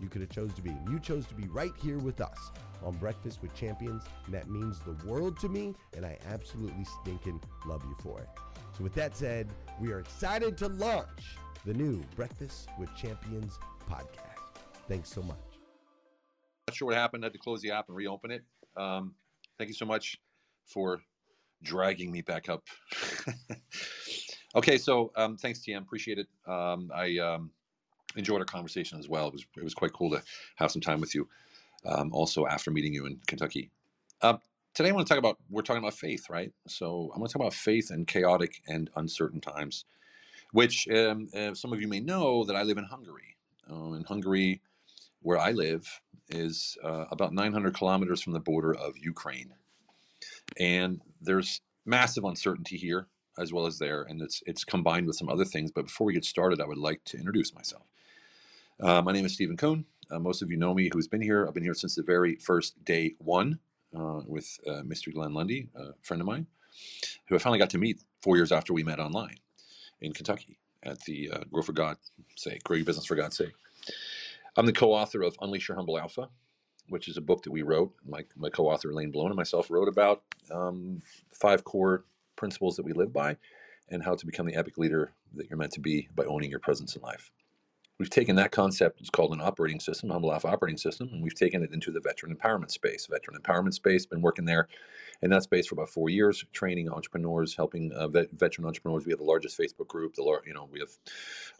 you could have chose to be. And you chose to be right here with us on Breakfast with Champions, and that means the world to me, and I absolutely stinking love you for it. So with that said, we are excited to launch the new Breakfast with Champions podcast. Thanks so much. Not sure what happened. I had to close the app and reopen it. Um, thank you so much for dragging me back up. okay, so um, thanks, TM. Appreciate it. Um, I um, enjoyed our conversation as well. It was it was quite cool to have some time with you. Um, also, after meeting you in Kentucky, uh, today I want to talk about we're talking about faith, right? So I want to talk about faith in chaotic and uncertain times. Which um, uh, some of you may know that I live in Hungary. Uh, in Hungary, where I live, is uh, about 900 kilometers from the border of Ukraine, and there's massive uncertainty here as well as there, and it's it's combined with some other things. But before we get started, I would like to introduce myself. Uh, my name is Stephen Kuhn. Uh, most of you know me who's been here. I've been here since the very first day one uh, with uh, Mr. Glenn Lundy, a friend of mine, who I finally got to meet four years after we met online in Kentucky at the uh, Grow for God's sake, Grow Your Business for God's sake. I'm the co-author of Unleash Your Humble Alpha, which is a book that we wrote. My, my co-author Elaine Blown and myself wrote about um, five core principles that we live by and how to become the epic leader that you're meant to be by owning your presence in life. We've taken that concept, it's called an operating system, Humble Alpha operating system, and we've taken it into the veteran empowerment space. Veteran empowerment space, been working there in that space for about four years, training entrepreneurs, helping uh, vet, veteran entrepreneurs. We have the largest Facebook group. The you know we have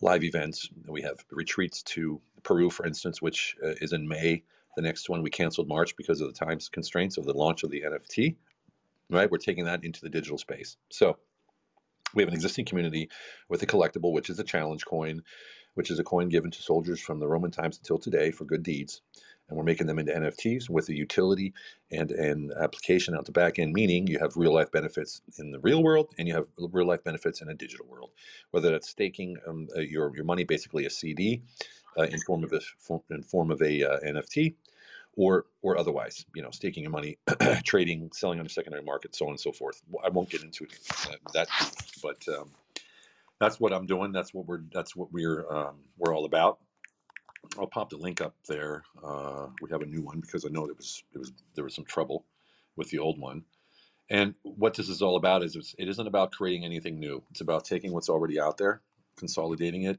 live events. We have retreats to Peru, for instance, which uh, is in May. The next one we canceled March because of the time constraints of the launch of the NFT. Right, we're taking that into the digital space. So we have an existing community with a collectible, which is a challenge coin, which is a coin given to soldiers from the Roman times until today for good deeds. And we're making them into NFTs with a utility and an application out the back end, meaning you have real life benefits in the real world and you have real life benefits in a digital world. Whether that's staking um, uh, your, your money, basically a CD uh, in form of a in form of a uh, NFT, or or otherwise, you know, staking your money, trading, selling on the secondary market, so on and so forth. I won't get into that, but um, that's what I'm doing. That's what we're that's what we're um, we're all about. I'll pop the link up there. Uh, we have a new one because I know it was it was there was some trouble with the old one. And what this is all about is it isn't about creating anything new. It's about taking what's already out there, consolidating it,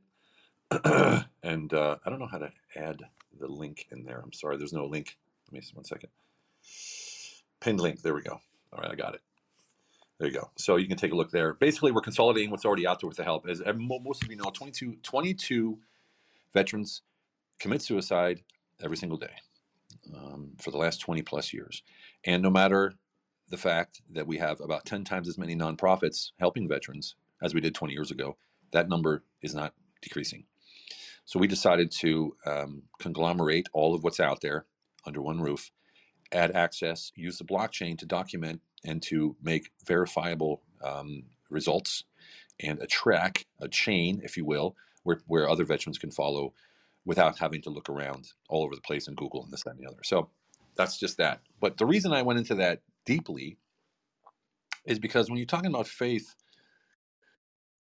and uh, I don't know how to add the link in there. I'm sorry, there's no link. Let me see one second. Pinned link. There we go. All right, I got it. There you go. So you can take a look there. Basically, we're consolidating what's already out there with the help. As most of you know, 22, 22 veterans commit suicide every single day um, for the last 20 plus years. And no matter the fact that we have about 10 times as many nonprofits helping veterans as we did 20 years ago, that number is not decreasing. So we decided to um, conglomerate all of what's out there under one roof, add access, use the blockchain to document and to make verifiable um, results and a track, a chain, if you will, where, where other veterans can follow without having to look around all over the place in Google and this, that, and the other. So that's just that. But the reason I went into that deeply is because when you're talking about faith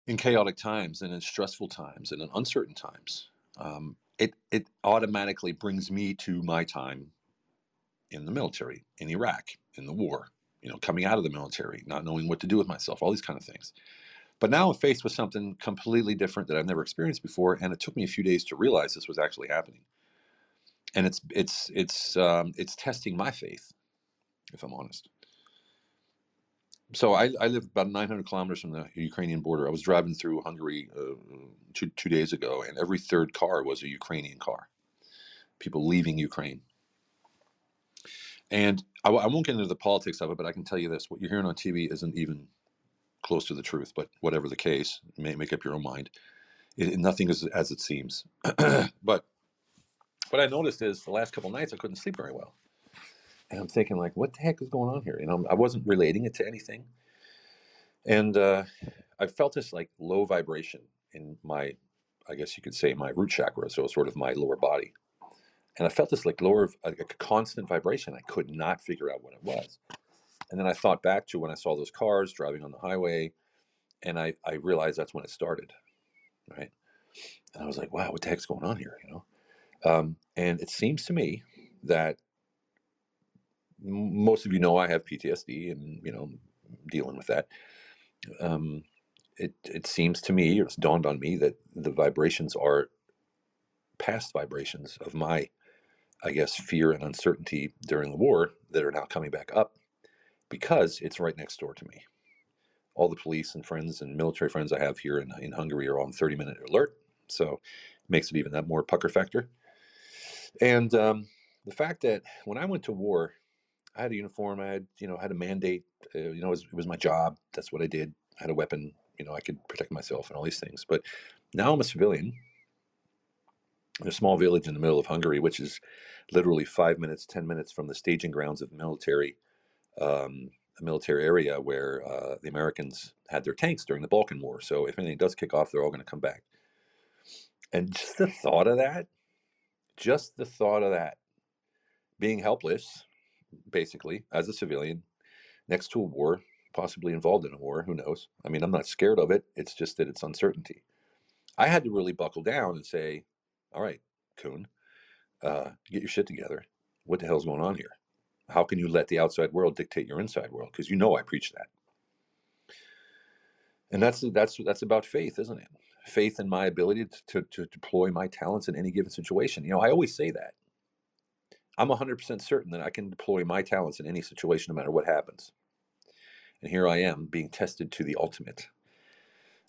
in chaotic times and in stressful times and in uncertain times, um, it it automatically brings me to my time in the military, in Iraq, in the war. You know, coming out of the military, not knowing what to do with myself, all these kind of things. But now I'm faced with something completely different that I've never experienced before, and it took me a few days to realize this was actually happening. And it's it's it's um, it's testing my faith, if I'm honest so I, I live about 900 kilometers from the Ukrainian border. I was driving through Hungary uh, two, two days ago, and every third car was a Ukrainian car. People leaving Ukraine. And I, I won't get into the politics of it, but I can tell you this: what you're hearing on TV isn't even close to the truth. But whatever the case, make up your own mind. It, nothing is as it seems. but what I noticed is the last couple nights I couldn't sleep very well and I'm thinking like, what the heck is going on here? You know, I wasn't relating it to anything, and uh, I felt this like low vibration in my, I guess you could say my root chakra, so sort of my lower body, and I felt this like lower, like a constant vibration. I could not figure out what it was, and then I thought back to when I saw those cars driving on the highway, and I I realized that's when it started, right? And I was like, wow, what the heck's going on here? You know, um, and it seems to me that most of you know I have PTSD and you know dealing with that. Um, it it seems to me, it's dawned on me that the vibrations are past vibrations of my, I guess, fear and uncertainty during the war that are now coming back up because it's right next door to me. All the police and friends and military friends I have here in, in Hungary are on 30 minute alert. So it makes it even that more pucker factor. And um, the fact that when I went to war, I had a uniform. I had, you know, had a mandate. Uh, you know, it was, it was my job. That's what I did. I had a weapon. You know, I could protect myself and all these things. But now I'm a civilian in a small village in the middle of Hungary, which is literally five minutes, ten minutes from the staging grounds of the military, um, a military area where uh, the Americans had their tanks during the Balkan War. So if anything does kick off, they're all going to come back. And just the thought of that, just the thought of that, being helpless, basically, as a civilian, next to a war, possibly involved in a war. Who knows? I mean, I'm not scared of it. It's just that it's uncertainty. I had to really buckle down and say, all right, Kuhn, uh, get your shit together. What the hell's going on here? How can you let the outside world dictate your inside world? Because you know I preach that. And that's that's that's about faith, isn't it? faith in my ability to, to, deploy my talents in any given situation. You know, I always say that. I'm 100% certain that I can deploy my talents in any situation, no matter what happens. And here I am being tested to the ultimate,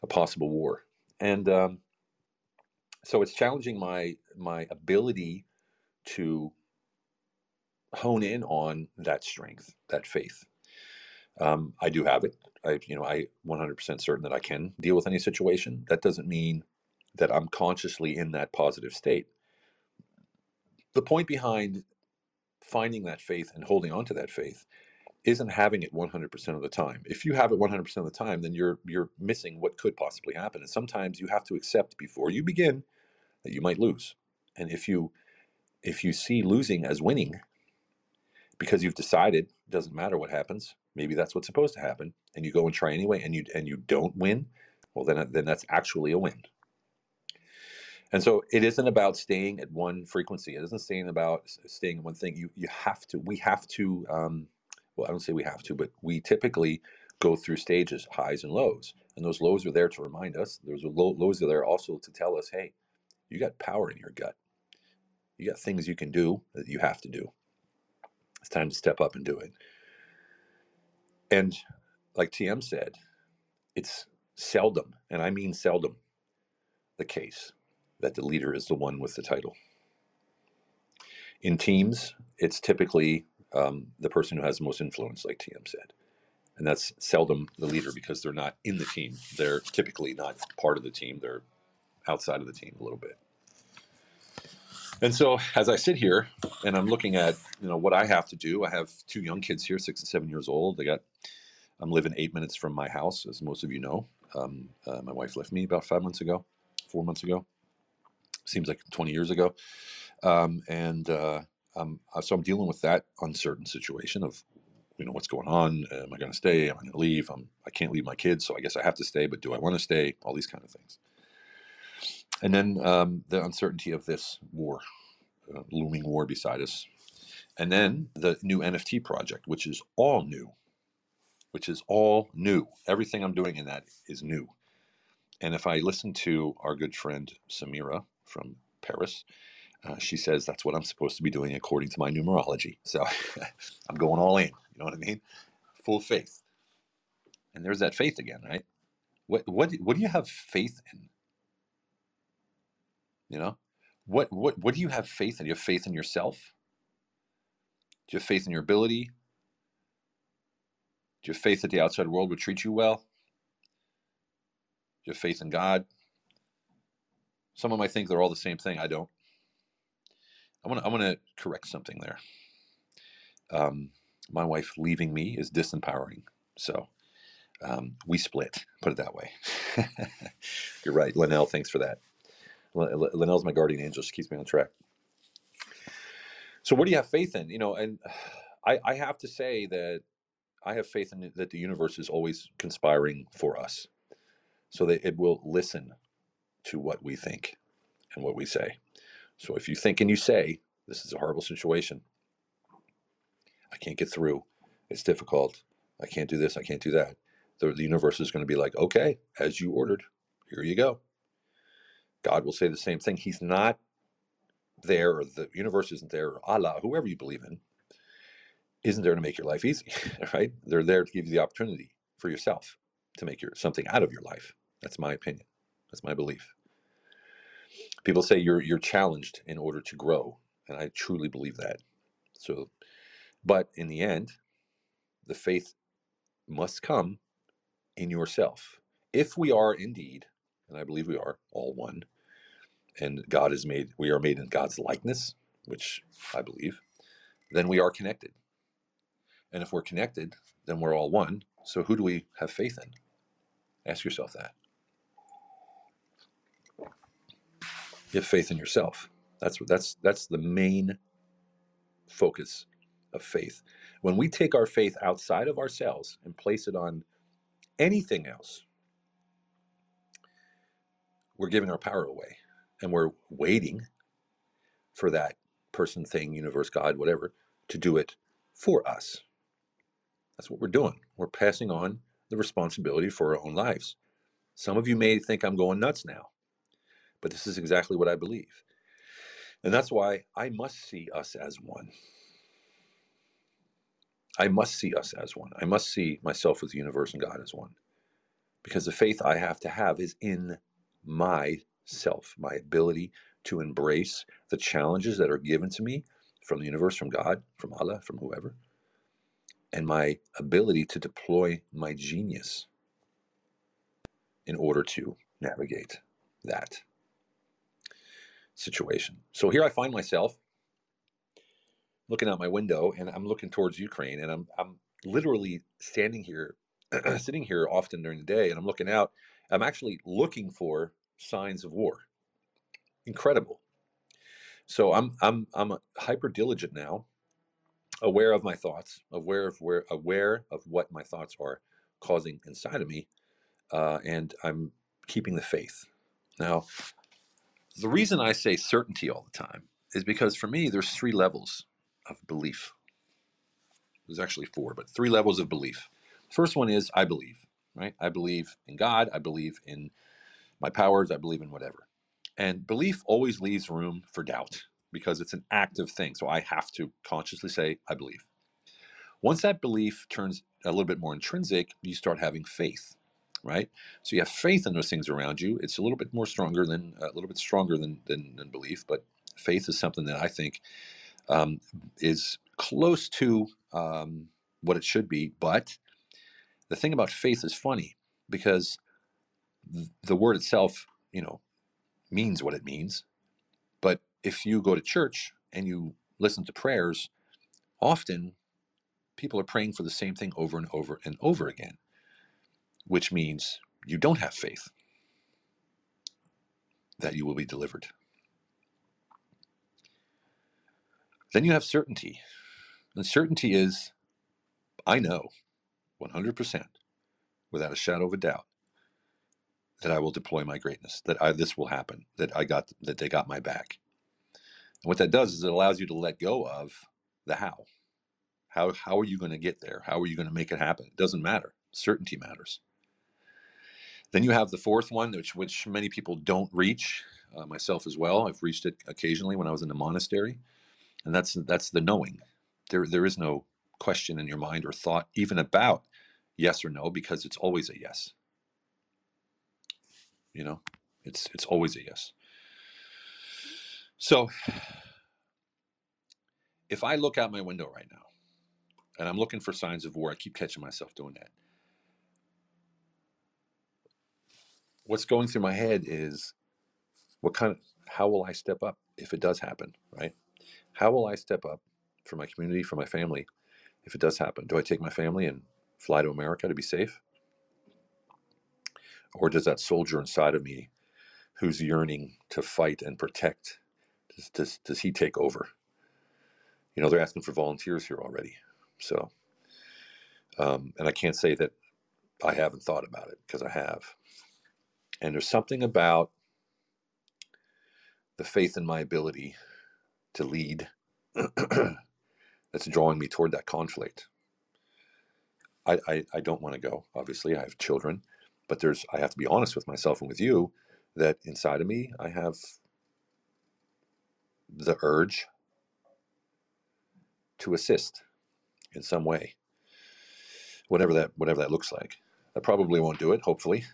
a possible war. And um, so it's challenging my my ability to hone in on that strength, that faith. Um, I do have it. I, you know, I 100% certain that I can deal with any situation. That doesn't mean that I'm consciously in that positive state. The point behind finding that faith and holding on to that faith isn't having it 100% of the time. If you have it 100% of the time, then you're you're missing what could possibly happen. And sometimes you have to accept before you begin that you might lose. And if you if you see losing as winning because you've decided it doesn't matter what happens, maybe that's what's supposed to happen and you go and try anyway and you and you don't win, well then then that's actually a win. And so it isn't about staying at one frequency. It isn't staying about staying in one thing. You you have to. We have to. Um, well, I don't say we have to, but we typically go through stages, highs and lows, and those lows are there to remind us. Those low, lows are there also to tell us, hey, you got power in your gut. You got things you can do that you have to do. It's time to step up and do it. And like TM said, it's seldom, and I mean seldom, the case that the leader is the one with the title. In teams, it's typically um, the person who has the most influence, like TM said. And that's seldom the leader because they're not in the team. They're typically not part of the team. They're outside of the team a little bit. And so as I sit here and I'm looking at, you know, what I have to do, I have two young kids here, six and seven years old. They got, I'm living eight minutes from my house, as most of you know. Um, uh, my wife left me about five months ago, four months ago. Seems like 20 years ago. Um, and uh, um, so I'm dealing with that uncertain situation of, you know, what's going on? Am I going to stay? Am I going to leave? I'm, I can't leave my kids, so I guess I have to stay. But do I want to stay? All these kind of things. And then um, the uncertainty of this war, uh, looming war beside us. And then the new NFT project, which is all new, which is all new. Everything I'm doing in that is new. And if I listen to our good friend Samira from Paris, uh, she says that's what I'm supposed to be doing according to my numerology. So I'm going all in. You know what I mean? Full faith. And there's that faith again, right? What what what do you have faith in? You know, what what what do you have faith in? Do you have faith in yourself? Do you have faith in your ability? Do you have faith that the outside world would treat you well? Do you have faith in God? Someone might think they're all the same thing. I don't. I want to I want to correct something there. Um, my wife leaving me is disempowering. So um, we split. Put it that way. You're right, Linnell. Thanks for that. Linnell's my guardian angel. She keeps me on track. So what do you have faith in? You know, and I, I have to say that I have faith in that the universe is always conspiring for us, so that it will listen to what we think and what we say. So if you think and you say, this is a horrible situation, I can't get through, it's difficult, I can't do this, I can't do that, the, the universe is going to be like, okay, as you ordered, here you go. God will say the same thing. He's not there, or the universe isn't there, or Allah, whoever you believe in, isn't there to make your life easy, right? They're there to give you the opportunity for yourself to make your something out of your life. That's my opinion. That's my belief. People say you're you're challenged in order to grow, and I truly believe that. So, but in the end, the faith must come in yourself. If we are indeed, and I believe we are all one, and God is made, we are made in God's likeness, which I believe, then we are connected. And if we're connected, then we're all one. So who do we have faith in? Ask yourself that. You have faith in yourself. That's that's that's the main focus of faith. When we take our faith outside of ourselves and place it on anything else, we're giving our power away and we're waiting for that person, thing, universe, God, whatever, to do it for us. That's what we're doing. We're passing on the responsibility for our own lives. Some of you may think I'm going nuts now, but this is exactly what I believe. And that's why I must see us as one. I must see us as one. I must see myself with the universe and God as one. Because the faith I have to have is in myself, my ability to embrace the challenges that are given to me from the universe, from God, from Allah, from whoever, and my ability to deploy my genius in order to navigate that situation. So here I find myself looking out my window and I'm looking towards Ukraine and I'm I'm literally standing here sitting here often during the day and I'm looking out I'm actually looking for signs of war. Incredible. So I'm I'm I'm hyper diligent now, aware of my thoughts, aware of where aware of what my thoughts are causing inside of me, uh, and I'm keeping the faith. Now, the reason I say certainty all the time is because for me, there's three levels of belief. There's actually four, but three levels of belief. First one is I believe, right? I believe in God. I believe in my powers. I believe in whatever. And belief always leaves room for doubt because it's an active thing. So I have to consciously say, I believe. Once that belief turns a little bit more intrinsic, you start having faith, right? So you have faith in those things around you. It's a little bit more stronger than a little bit stronger than, than, than belief, but faith is something that I think um, is close to um, what it should be. But the thing about faith is funny because the word itself, you know, means what it means. But if you go to church and you listen to prayers, often people are praying for the same thing over and over and over again, which means you don't have faith that you will be delivered. Then you have certainty. And certainty is I know 100% without a shadow of a doubt that I will deploy my greatness, that I, this will happen, that I got that they got my back. And what that does is it allows you to let go of the how. How how are you going to get there? How are you going to make it happen? It doesn't matter. Certainty matters. Then you have the fourth one, which which many people don't reach, uh, myself as well. I've reached it occasionally when I was in the monastery, and that's that's the knowing. There there is no question in your mind or thought even about yes or no because it's always a yes. You know, it's it's always a yes. So if I look out my window right now and I'm looking for signs of war, I keep catching myself doing that. What's going through my head is what kind of how will I step up if it does happen, right? How will I step up for my community, for my family, if it does happen? Do I take my family and fly to America to be safe? Or does that soldier inside of me who's yearning to fight and protect, does, does, does he take over? You know, they're asking for volunteers here already. So, um, and I can't say that I haven't thought about it because I have. And there's something about the faith in my ability to lead that's drawing me toward that conflict. I, I, I don't want to go. Obviously, I have children, but there's I have to be honest with myself and with you that inside of me I have the urge to assist in some way, whatever that whatever that looks like. I probably won't do it, hopefully,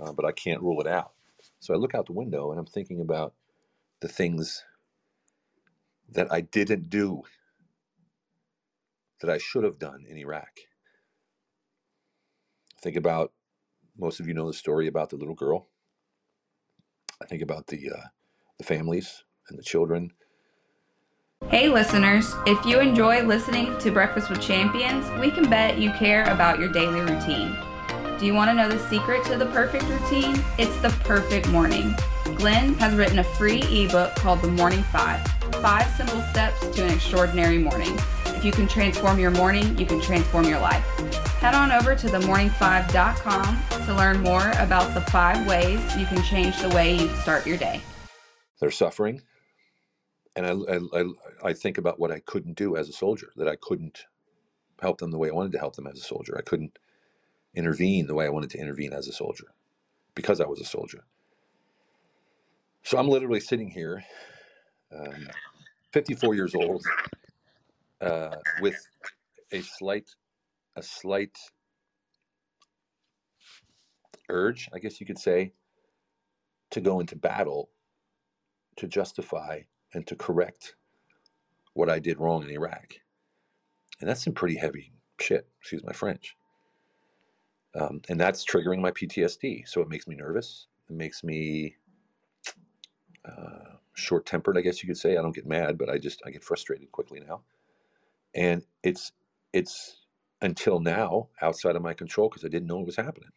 uh, but I can't rule it out. So I look out the window and I'm thinking about the things that I didn't do that I should have done in Iraq. Think about most of you know the story about the little girl. I think about the uh, the families and the children. Hey listeners, if you enjoy listening to Breakfast with Champions, we can bet you care about your daily routine. Do you want to know the secret to the perfect routine? It's the perfect morning. Glenn has written a free ebook called The Morning Five Five Simple Steps to an Extraordinary Morning. If you can transform your morning, you can transform your life. Head on over to themorning5.com to learn more about the five ways you can change the way you start your day. They're suffering, and I, I, I think about what I couldn't do as a soldier, that I couldn't help them the way I wanted to help them as a soldier. I couldn't intervene the way I wanted to intervene as a soldier. because I was a soldier. So I'm literally sitting here, um, 54 years old, uh, with a slight, a slight urge, I guess you could say, to go into battle to justify and to correct what I did wrong in Iraq. And that's some pretty heavy shit, excuse my French. Um, and that's triggering my PTSD. So it makes me nervous. It makes me uh, short tempered, I guess you could say. I don't get mad, but I just I get frustrated quickly now. And it's it's until now outside of my control because I didn't know it was happening.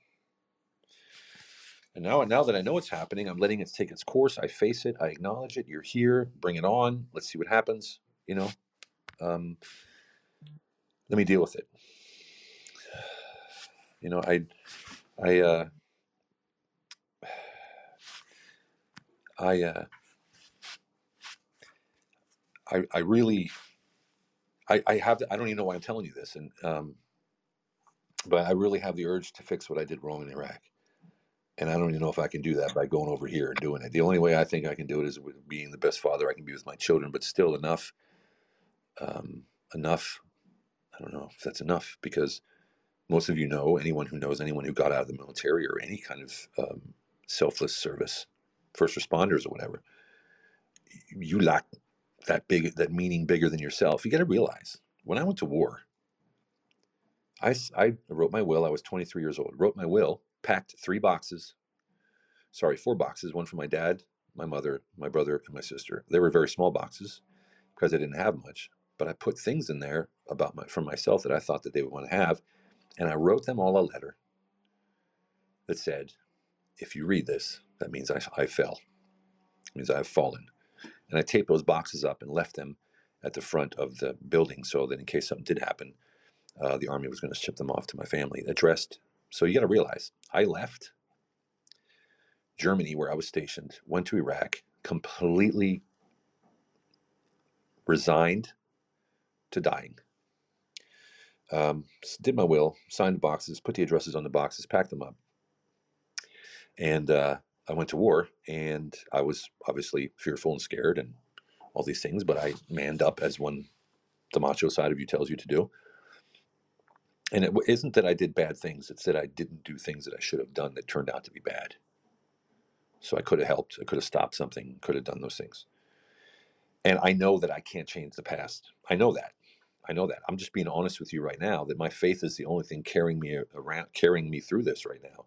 And now, now that I know it's happening, I'm letting it take its course. I face it. I acknowledge it. You're here. Bring it on. Let's see what happens. You know, um, let me deal with it. You know, I, I, uh, I, uh, I, I really, I, I have. I don't even know why I'm telling you this, and um, but I really have the urge to fix what I did wrong in Iraq and I don't even know if I can do that by going over here and doing it. The only way I think I can do it is with being the best father I can be with my children, but still enough, um, enough. I don't know if that's enough because most of you know anyone who knows anyone who got out of the military or any kind of um, selfless service, first responders or whatever. You lack that big, that meaning bigger than yourself. You got to realize when I went to war, I, I wrote my will. I was 23 years old. Wrote my will packed three boxes. Sorry, four boxes. One for my dad, my mother, my brother, and my sister. They were very small boxes because I didn't have much. But I put things in there about my from myself that I thought that they would want to have, and I wrote them all a letter that said, "If you read this, that means I, I fell. It means I have fallen." And I taped those boxes up and left them at the front of the building so that in case something did happen, uh, the army was going to ship them off to my family, addressed so you got to realize I left Germany, where I was stationed, went to Iraq, completely resigned to dying. Um, did my will, signed the boxes, put the addresses on the boxes, packed them up. And uh, I went to war, and I was obviously fearful and scared and all these things, but I manned up as one the macho side of you tells you to do and it isn't that I did bad things, it's that I didn't do things that I should have done that turned out to be bad. So I could have helped, I could have stopped something, could have done those things. And I know that I can't change the past. I know that. I know that. I'm just being honest with you right now that my faith is the only thing carrying me around, carrying me through this right now.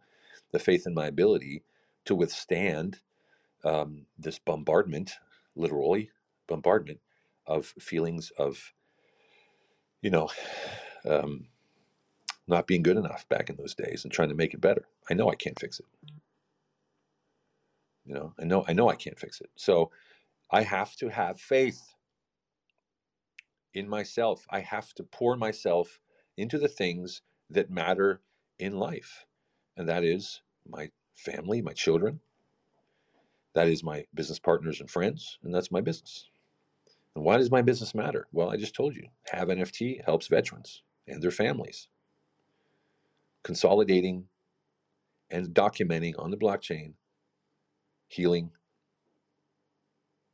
The faith in my ability to withstand um, this bombardment, literally bombardment of feelings of, you know, um, not being good enough back in those days and trying to make it better. I know I can't fix it. You know, I know I know I can't fix it. So I have to have faith in myself. I have to pour myself into the things that matter in life. And that is my family, my children. That is my business partners and friends, and that's my business. And why does my business matter? Well, I just told you. Have NFT helps veterans and their families consolidating and documenting on the blockchain healing,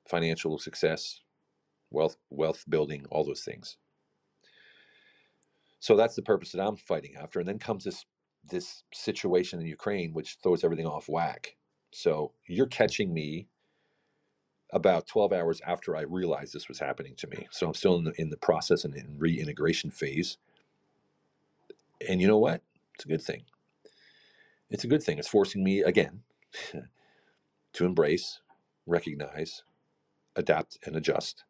financial success, wealth wealth building, all those things. So that's the purpose that I'm fighting after. And then comes this this situation in Ukraine which throws everything off whack. So you're catching me about 12 hours after I realized this was happening to me. So I'm still in the, in the process and in reintegration phase. And you know what? It's a good thing. It's a good thing. It's forcing me again to embrace, recognize, adapt, and adjust,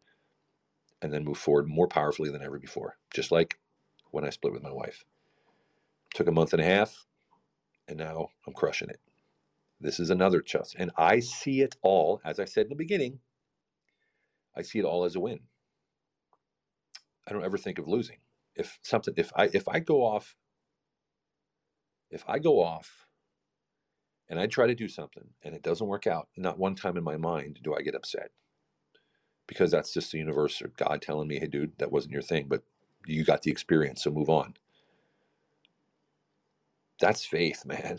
and then move forward more powerfully than ever before. Just like when I split with my wife. Took a month and a half, and now I'm crushing it. This is another chance. And I see it all, as I said in the beginning, I see it all as a win. I don't ever think of losing. If something, if I if I go off if I go off and I try to do something and it doesn't work out, not one time in my mind do I get upset. Because that's just the universe or God telling me, hey, dude, that wasn't your thing, but you got the experience, so move on. That's faith, man.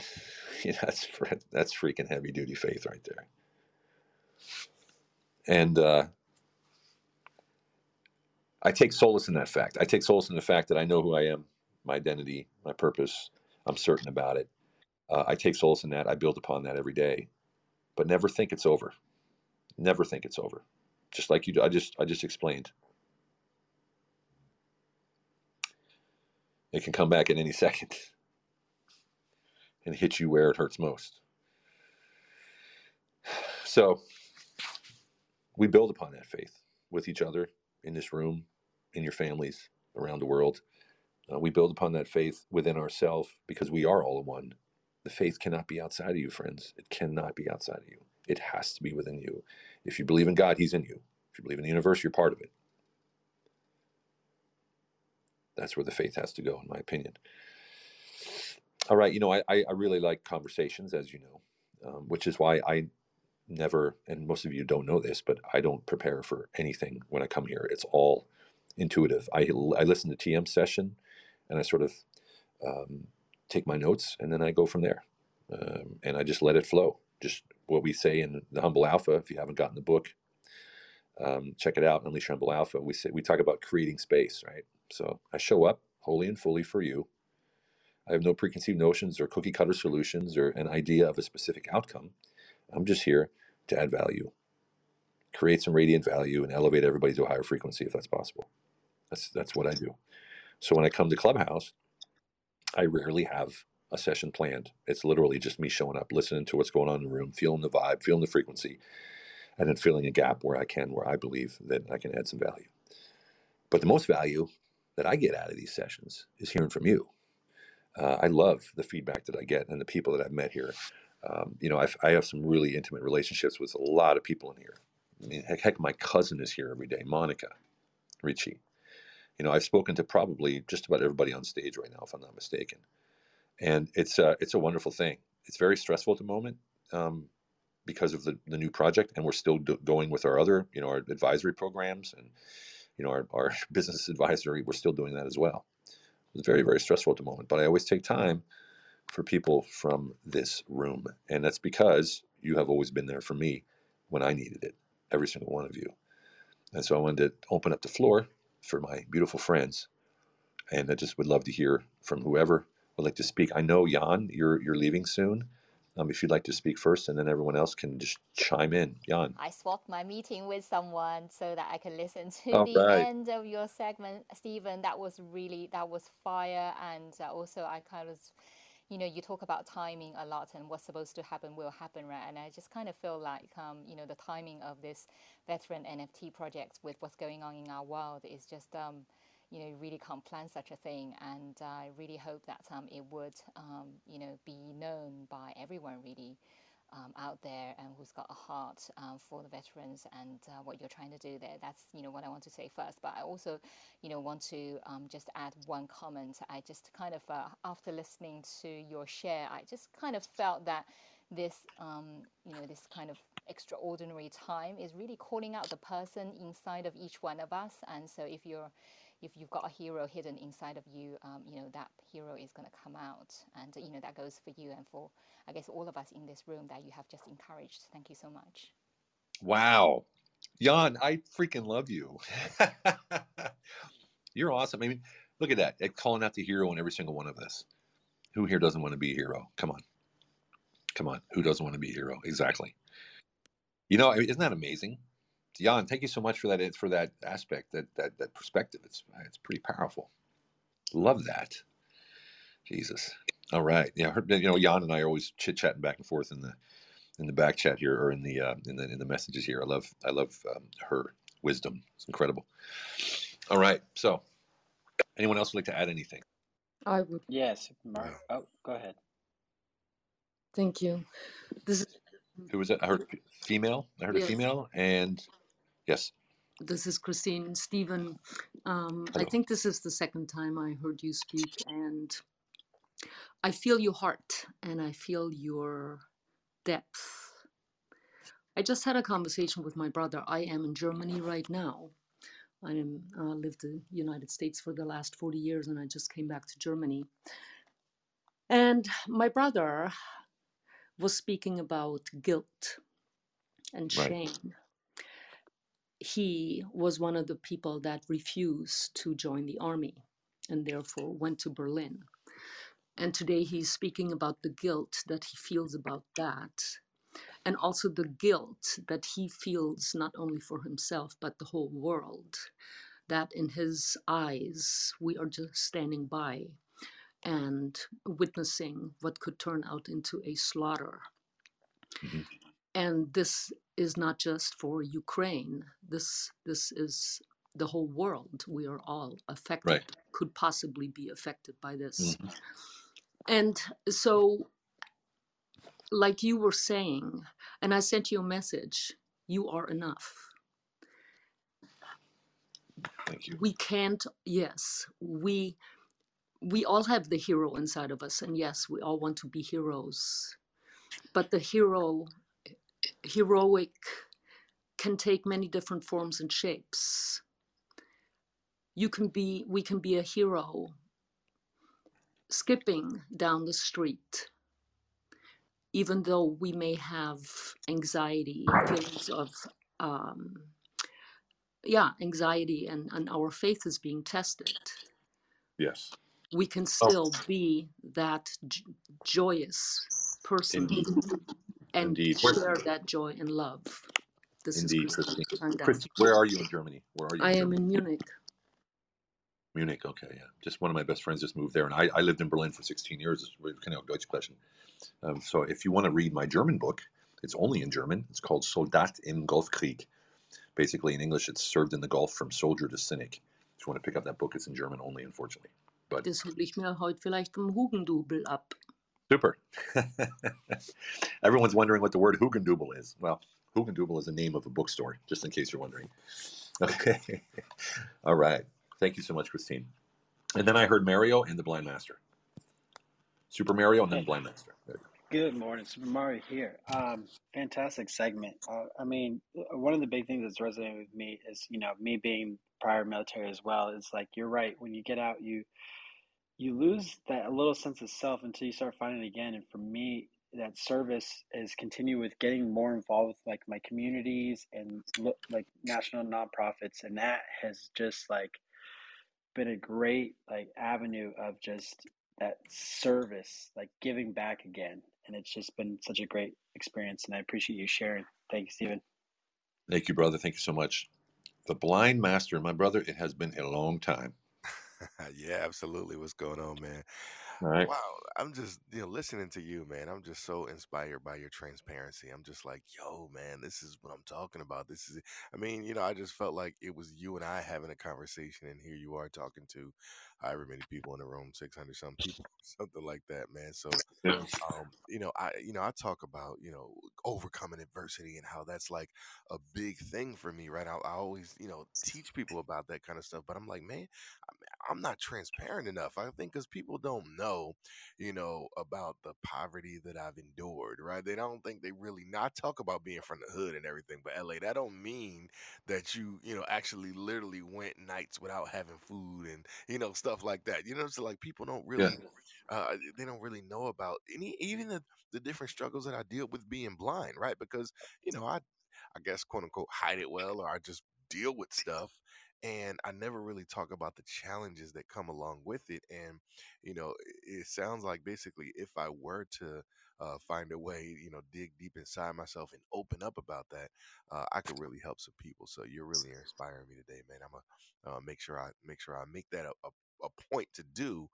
that's that's freaking heavy duty faith right there. And uh, I take solace in that fact. I take solace in the fact that I know who I am, my identity, my purpose. I'm certain about it. Uh, I take solace in that. I build upon that every day, but never think it's over. Never think it's over. Just like you, I just, I just explained. It can come back at any second and hit you where it hurts most. So we build upon that faith with each other in this room, in your families, around the world. Uh, we build upon that faith within ourselves because we are all one. The faith cannot be outside of you, friends. It cannot be outside of you. It has to be within you. If you believe in God, He's in you. If you believe in the universe, you're part of it. That's where the faith has to go, in my opinion. All right, you know, I, I really like conversations, as you know, um, which is why I never, and most of you don't know this, but I don't prepare for anything when I come here. It's all intuitive. I, I listen to TM session and I sort of um, take my notes and then I go from there. Um, and I just let it flow. Just what we say in the Humble Alpha. If you haven't gotten the book, um, check it out. Unleash Humble Alpha. We say we talk about creating space, right? So I show up wholly and fully for you. I have no preconceived notions or cookie cutter solutions or an idea of a specific outcome. I'm just here to add value, create some radiant value, and elevate everybody to a higher frequency if that's possible. That's that's what I do. So when I come to Clubhouse, I rarely have a session planned. It's literally just me showing up, listening to what's going on in the room, feeling the vibe, feeling the frequency, and then filling a gap where I can, where I believe that I can add some value. But the most value that I get out of these sessions is hearing from you. Uh, I love the feedback that I get and the people that I've met here. Um, you know, I've, I have some really intimate relationships with a lot of people in here. I mean, heck, heck, my cousin is here every day, Monica Ricci. You know, I've spoken to probably just about everybody on stage right now, if I'm not mistaken, and it's a, it's a wonderful thing. It's very stressful at the moment um, because of the, the new project, and we're still do- going with our other, you know, our advisory programs and you know our, our business advisory. We're still doing that as well. It's very very stressful at the moment, but I always take time for people from this room. And that's because you have always been there for me when I needed it, every single one of you. And so I wanted to open up the floor for my beautiful friends. And I just would love to hear from whoever would like to speak. I know, Jan, you're, you're leaving soon. Um, if you'd like to speak first, and then everyone else can just chime in. Jan. I swapped my meeting with someone so that I can listen to All the right. end of your segment, Stephen. That was really that was fire, and uh, also I kind of you know, you talk about timing a lot and what's supposed to happen will happen, right? And I just kind of feel like, um, you know, the timing of this veteran NFT project with what's going on in our world is just, um, you know, really can't plan such a thing. And I really hope that um, it would, um, you know, be known by everyone really um, out there and who's got a heart um, for the veterans and uh, what you're trying to do there. That's you know what I want to say first. But I also you know want to um, just add one comment. I just kind of uh, after listening to your share, I just kind of felt that this um, you know this kind of extraordinary time is really calling out the person inside of each one of us. And so if you're if you've got a hero hidden inside of you, um, you know that hero is going to come out, and you know that goes for you and for I guess all of us in this room that you have just encouraged. Thank you so much. Wow. Jan, I freaking love you. You're awesome. I mean, look at that. It calling out the hero in every single one of us. Who here doesn't want to be a hero? Come on. Come on. Who doesn't want to be a hero? Exactly. You know, isn't that amazing? Jan, thank you so much for that for that aspect, that that that perspective. It's it's pretty powerful. Love that. Jesus. All right. Yeah, her, you know, Jan and I are always chit chatting back and forth in the in the back chat here or in the uh, in the in the messages here. I love I love um, her wisdom. It's incredible. All right. So, anyone else would like to add anything? I would. Yes, Mark. Oh, go ahead. Thank you. This is Who was it? I heard female. I heard a female, and yes. this is Christine Stephen. Um, I think this is the second time I heard you speak, and I feel your heart and I feel your depth. I just had a conversation with my brother. I am in Germany right now. I am uh, lived in the United States for the last 40 years, and I just came back to Germany. And my brother was speaking about guilt and shame. Right. He was one of the people that refused to join the army and therefore went to Berlin. And today he's speaking about the guilt that he feels about that. And also the guilt that he feels not only for himself, but the whole world. That in his eyes, we are just standing by and witnessing what could turn out into a slaughter. Mhm. And this is not just for Ukraine. This this is the whole world. We are all affected, Right. could possibly be affected by this. Mhm. And so, like you were saying, and I sent you a message, you are enough. Thank you. We can't, yes, we we all have the hero inside of us, and yes, we all want to be heroes. But the hero heroic can take many different forms and shapes. You can be we can be a hero skipping down the street even though we may have anxiety feelings of um, yeah anxiety and, and our faith is being tested Yes. we can Oh, still be that j- joyous person indeed. And Indeed. Where- share that joy and love this Indeed, is Christine. Christine. Christine, where are you in Germany? Where are you? I in am in Munich. Munich. Okay, yeah. Just one of my best friends just moved there, and I, I lived in Berlin for 16 years. We can auch Deutsch sprechen. Um, so if you want to read my German book, it's only in German. It's called Soldat im Golfkrieg. Basically, in English, it's served in the Gulf from soldier to cynic. If you want to pick up that book, it's in German only, unfortunately. But Das hole ich mir heute vielleicht vom Hugendubel ab. Super. Everyone's wondering what the word Hugendubel is. Well, Hugendubel is the name of a bookstore, just in case you're wondering. Okay. All right. Thank you so much, Christine. And then I heard Mario and the Blind Master. Super Mario and then Hey, Blind Master. Go. good morning, Super Mario here. Um, fantastic segment. Uh, I mean, one of the big things that's resonating with me is, you know, me being prior military as well. It's like you're right. When you get out, you you lose that little sense of self until you start finding it again. And for me, that service is continue with getting more involved with like my communities and look like national nonprofits, and that has just like been a great like avenue of just that service, like giving back again. And it's just been such a great experience, and I appreciate you sharing. Thank you, Stephen. Thank you, brother. Thank you so much. The Blind Master, my brother, it has been a long time. yeah, absolutely. What's going on, man? All right. Wow, I'm just you know listening to you, man. I'm just so inspired by your transparency. I'm just like, yo, man, this is what I'm talking about. This is, I mean, you know, I just felt like it was you and I having a conversation, and here you are talking to however many people in the room, 600 some people, something like that, man. So, um, you know, I, you know, I talk about, you know, overcoming adversity and how that's like a big thing for me, right? I, I always, you know, teach people about that kind of stuff, but I'm like, man, I'm, I'm not transparent enough. I think because people don't know, you know, about the poverty that I've endured, right? They don't think they really not talk about being from the hood and everything, but LA, that don't mean that you, you know, actually literally went nights without having food and, you know, stuff like that. You know, so like people don't Yeah. really uh, they don't really know about any even the, the different struggles that I deal with being blind, right? Because you know I I guess quote unquote hide it well, or I just deal with stuff, and I never really talk about the challenges that come along with it. And you know, it, it sounds like basically if I were to uh, find a way, you know, dig deep inside myself and open up about that, uh, I could really help some people. So you're really inspiring me today, man. I'm gonna uh, make sure I make sure I make that a, a, a point to do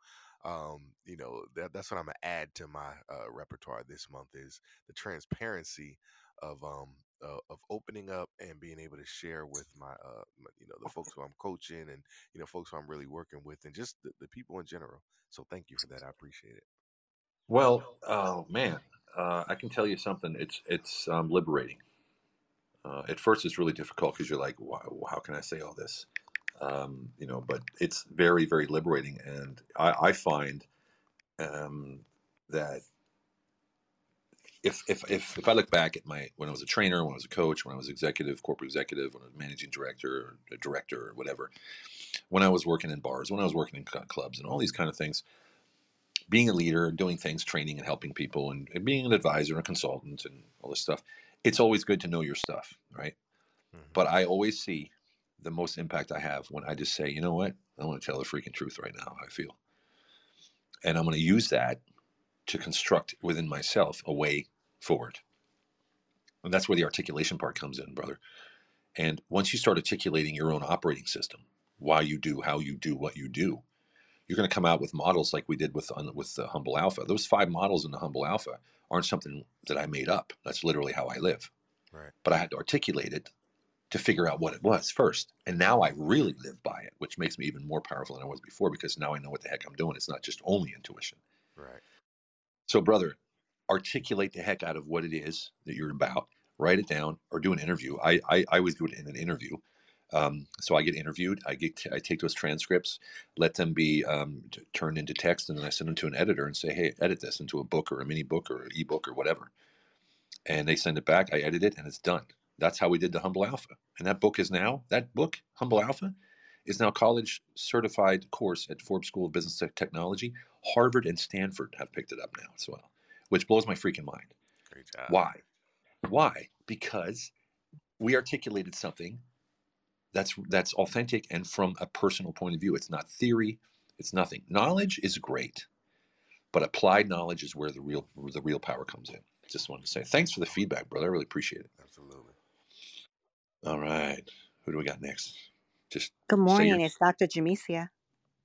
um, you know that, that's what i'm gonna add to my uh, repertoire this month is the transparency of um uh, of opening up and being able to share with my uh my, you know the folks who i'm coaching and you know folks who i'm really working with and just the, the people in general so thank you for that i appreciate it Well, oh man, uh, I can tell you something. It's it's um, liberating. Uh, at first, it's really difficult because you're like, wow, how can I say all this? Um, you know, but it's very, very liberating, and I, I find um, that if, if if if I look back at my when I was a trainer, when I was a coach, when I was executive, corporate executive, when I was managing director, or a director, or whatever, when I was working in bars, when I was working in clubs, and all these kind of things, being a leader, doing things, training and helping people, and, and being an advisor and a consultant and all this stuff, it's always good to know your stuff, right? Mhm. But I always see the most impact I have when I just say, you know what, I want to tell the freaking truth right now. How I feel, and I'm going to use that to construct within myself a way forward. And that's where the articulation part comes in, brother. And once you start articulating your own operating system, why you do, how you do, what you do, you're going to come out with models like we did with on- with the Humble Alpha. Those five models in the Humble Alpha aren't something that I made up. That's literally how I live. Right. But I had to articulate it to figure out what it was first. And now I really live by it, which makes me even more powerful than I was before because now I know what the heck I'm doing. It's not just only intuition. Right. So, brother, articulate the heck out of what it is that you're about. Write it down or do an interview. I I, I always do it in an interview. Um, so I get interviewed. I get I take those transcripts, let them be um, t- turned into text, and then I send them to an editor and say, "Hey, edit this into a book or a mini book or an ebook or whatever." And they send it back. I edit it, and it's done. That's how we did the Humble Alpha. And that book is now that book, Humble Alpha, is now college certified course at Forbes School of Business Technology. Harvard and Stanford have picked it up now as well, which blows my freaking mind. Great job. Why? Why? Because we articulated something that's that's authentic and from a personal point of view. It's not theory. It's nothing. Knowledge is great, but applied knowledge is where the real the real power comes in. Just wanted to say thanks for the feedback, brother. I really appreciate it. Absolutely. All right, who do we got next? Just Good morning. It's Dr. Jamesia.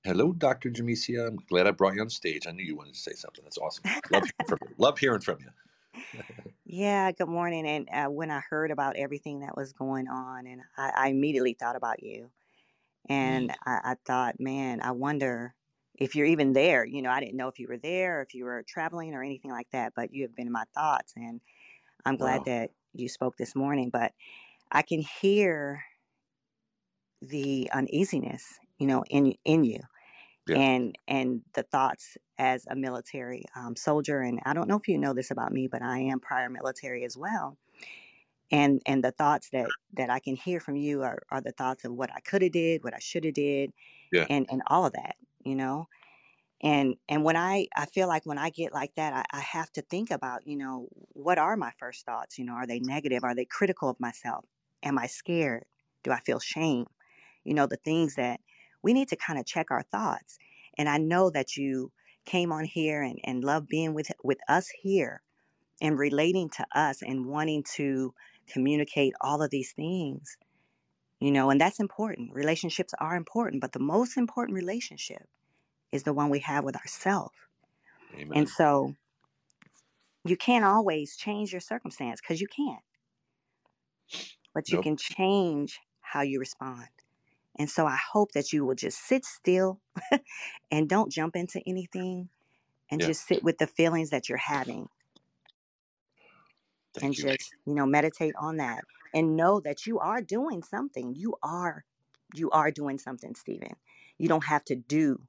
hello, Dr. Jamesia. I'm glad I brought you on stage. I knew you wanted to say something. That's awesome. Love hearing from you. Love hearing from you. Yeah, good morning. And uh, when I heard about everything that was going on, and I, I immediately thought about you. And I, I thought, man, I wonder if you're even there. You know, I didn't know if you were there, or if you were traveling, or anything like that, but you have been in my thoughts. And I'm glad Wow. that you spoke this morning. But I can hear the uneasiness, you know, in in you. Yeah. and and the thoughts as a military um, soldier and i don't know if you know this about me but i am prior military as well and and the thoughts that that i can hear from you are, are the thoughts of what i could have did what i should have did Yeah. and and all of that you know and and when i i feel like when i get like that I, I have to think about you know what are my first thoughts you know are they negative are they critical of myself am i scared? Do i feel shame? You know the things that we need to kind of check our thoughts and i know that you came on here and, and love being with with us here and relating to us and wanting to communicate all of these things you know and that's important. Relationships are important but the most important relationship is the one we have with ourselves and so you can't always change your circumstance because you can't but you Nope. can change how you respond. And so i hope that you will just sit still and don't jump into anything and Yeah. just sit with the feelings that you're having. And you. just you know meditate on that and know that you are doing something. You are you are doing something stephen you don't have to do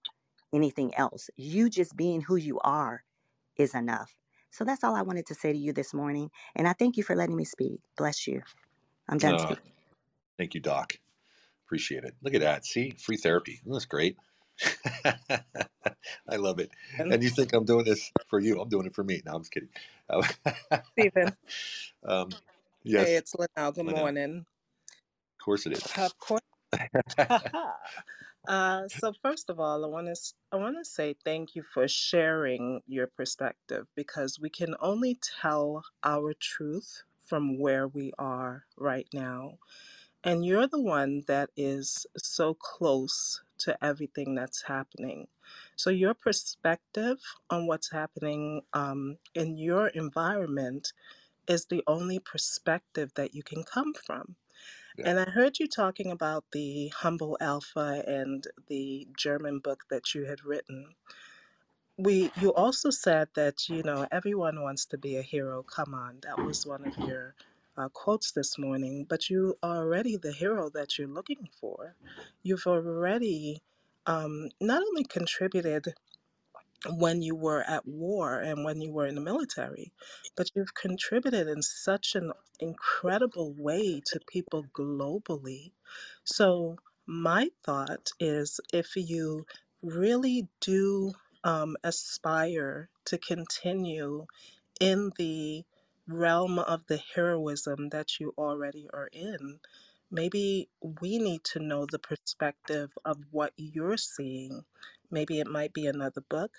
anything else. You just being who you are is enough. So that's all i wanted to say to you this morning and i thank you for letting me speak. Bless you i'm done Uh, speaking thank you, Doc. Appreciate it. Look at that. See, free therapy. Isn't great? I love it. And And you think I'm doing this for you? I'm doing it for me. No, I'm just kidding. Uh, Stephen, um, hey, it's Linnell. Good Linnell. morning. Of course it is. Of course. uh, so first of all, I want to I want to say thank you for sharing your perspective because we can only tell our truth from where we are right now. And you're the one that is so close to everything that's happening. So, your perspective on what's happening um, in your environment is the only perspective that you can come from. Yeah. And I heard you talking about the Humble Alpha and the German book that you had written. We, you also said that you know everyone wants to be a hero. Come on, that was one of your uh, quotes this morning. But you are already the hero that you're looking for. You've already um, not only contributed when you were at war and when you were in the military, but you've contributed in such an incredible way to people globally. So, my thought is if you really do um, aspire to continue in the realm of the heroism that you already are in. Maybe we need to know the perspective of what you're seeing. Maybe it might be another book.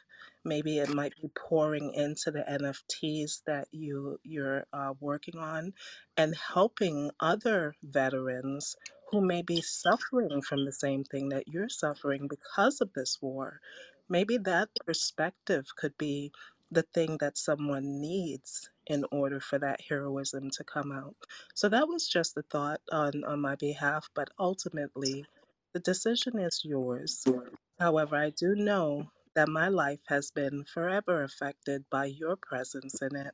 Maybe it might be pouring into the NFTs that you you're uh, working on, and helping other veterans who may be suffering from the same thing that you're suffering because of this war. Maybe that perspective could be the thing that someone needs in order for that heroism to come out. So that was just a thought on, on my behalf, but ultimately, the decision is yours. However, I do know that my life has been forever affected by your presence in it.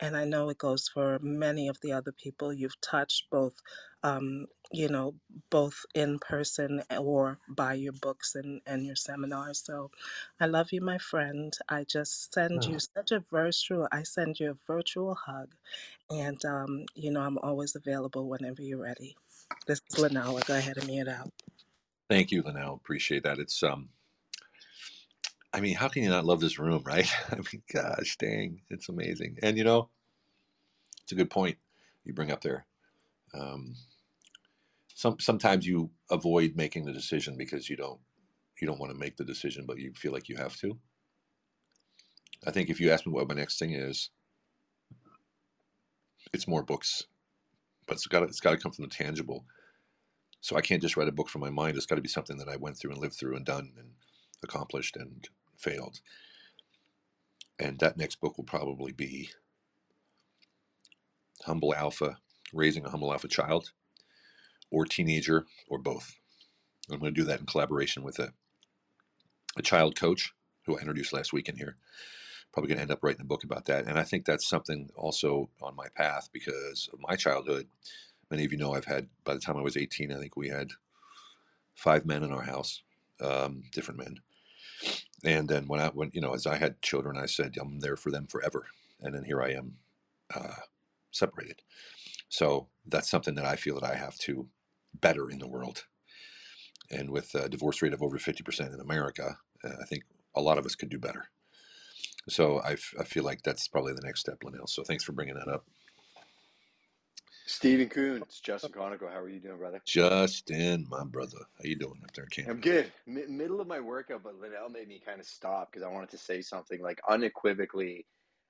And I know it goes for many of the other people you've touched, both, um, you know, both in person or by your books and, and your seminars. So I love you, my friend. I just send you such a virtual, I send you a virtual hug. And, um, you know, I'm always available whenever you're ready. This is Lanella. Go ahead and mute out. Thank you, Linnell. Appreciate that. It's um, I mean, how can you not love this room, right? I mean, gosh, dang, it's amazing. And you know, it's a good point you bring up there. Um, some sometimes you avoid making the decision because you don't you don't want to make the decision, but you feel like you have to. I think if you ask me what my next thing is, it's more books, but it's got it's got to come from the tangible. So I can't just write a book from my mind. It's got to be something that I went through and lived through and done and accomplished and failed. And that next book will probably be Humble Alpha, Raising a Humble Alpha Child, or Teenager, or both. I'm going to do that in collaboration with a, a child coach who I introduced last week in here. Probably going to end up writing a book about that. And I think that's something also on my path because of my childhood. Many of you know I've had, by the time I was 18, I think we had five men in our house, um, different men. And then when I, when you know, as I had children, I said I'm there for them forever. And then here I am, uh, separated. So that's something that I feel that I have to better in the world. And with a divorce rate of over 50% in America, uh, I think a lot of us could do better. So I, f- I feel like that's probably the next step, Linnell. So thanks for bringing that up. Stephen Kuhn, it's Justin Conoco. How are you doing, brother? Justin, my brother. How you doing up there in Canada? I'm good. M- middle of my workout, but Linnell made me kind of stop because I wanted to say something like unequivocally,